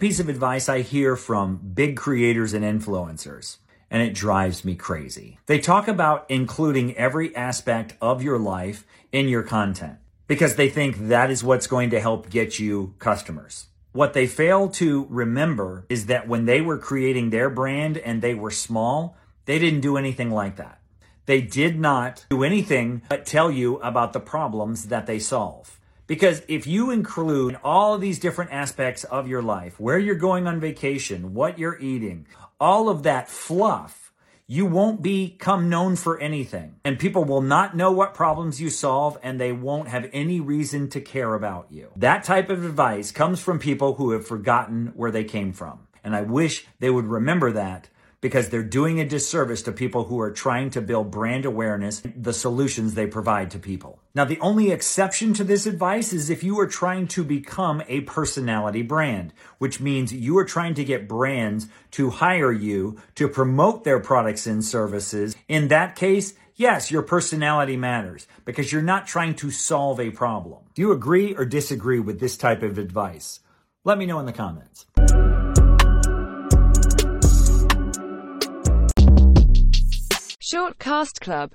Piece of advice I hear from big creators and influencers, and it drives me crazy. They talk about including every aspect of your life in your content because they think that is what's going to help get you customers. What they fail to remember is that when they were creating their brand and they were small, they didn't do anything like that. They did not do anything but tell you about the problems that they solve. Because if you include all of these different aspects of your life, where you're going on vacation, what you're eating, all of that fluff, you won't become known for anything. And people will not know what problems you solve and they won't have any reason to care about you. That type of advice comes from people who have forgotten where they came from. And I wish they would remember that because they're doing a disservice to people who are trying to build brand awareness, the solutions they provide to people. Now, the only exception to this advice is if you are trying to become a personality brand, which means you are trying to get brands to hire you to promote their products and services. In that case, yes, your personality matters because you're not trying to solve a problem. Do you agree or disagree with this type of advice? Let me know in the comments. Short Cast Club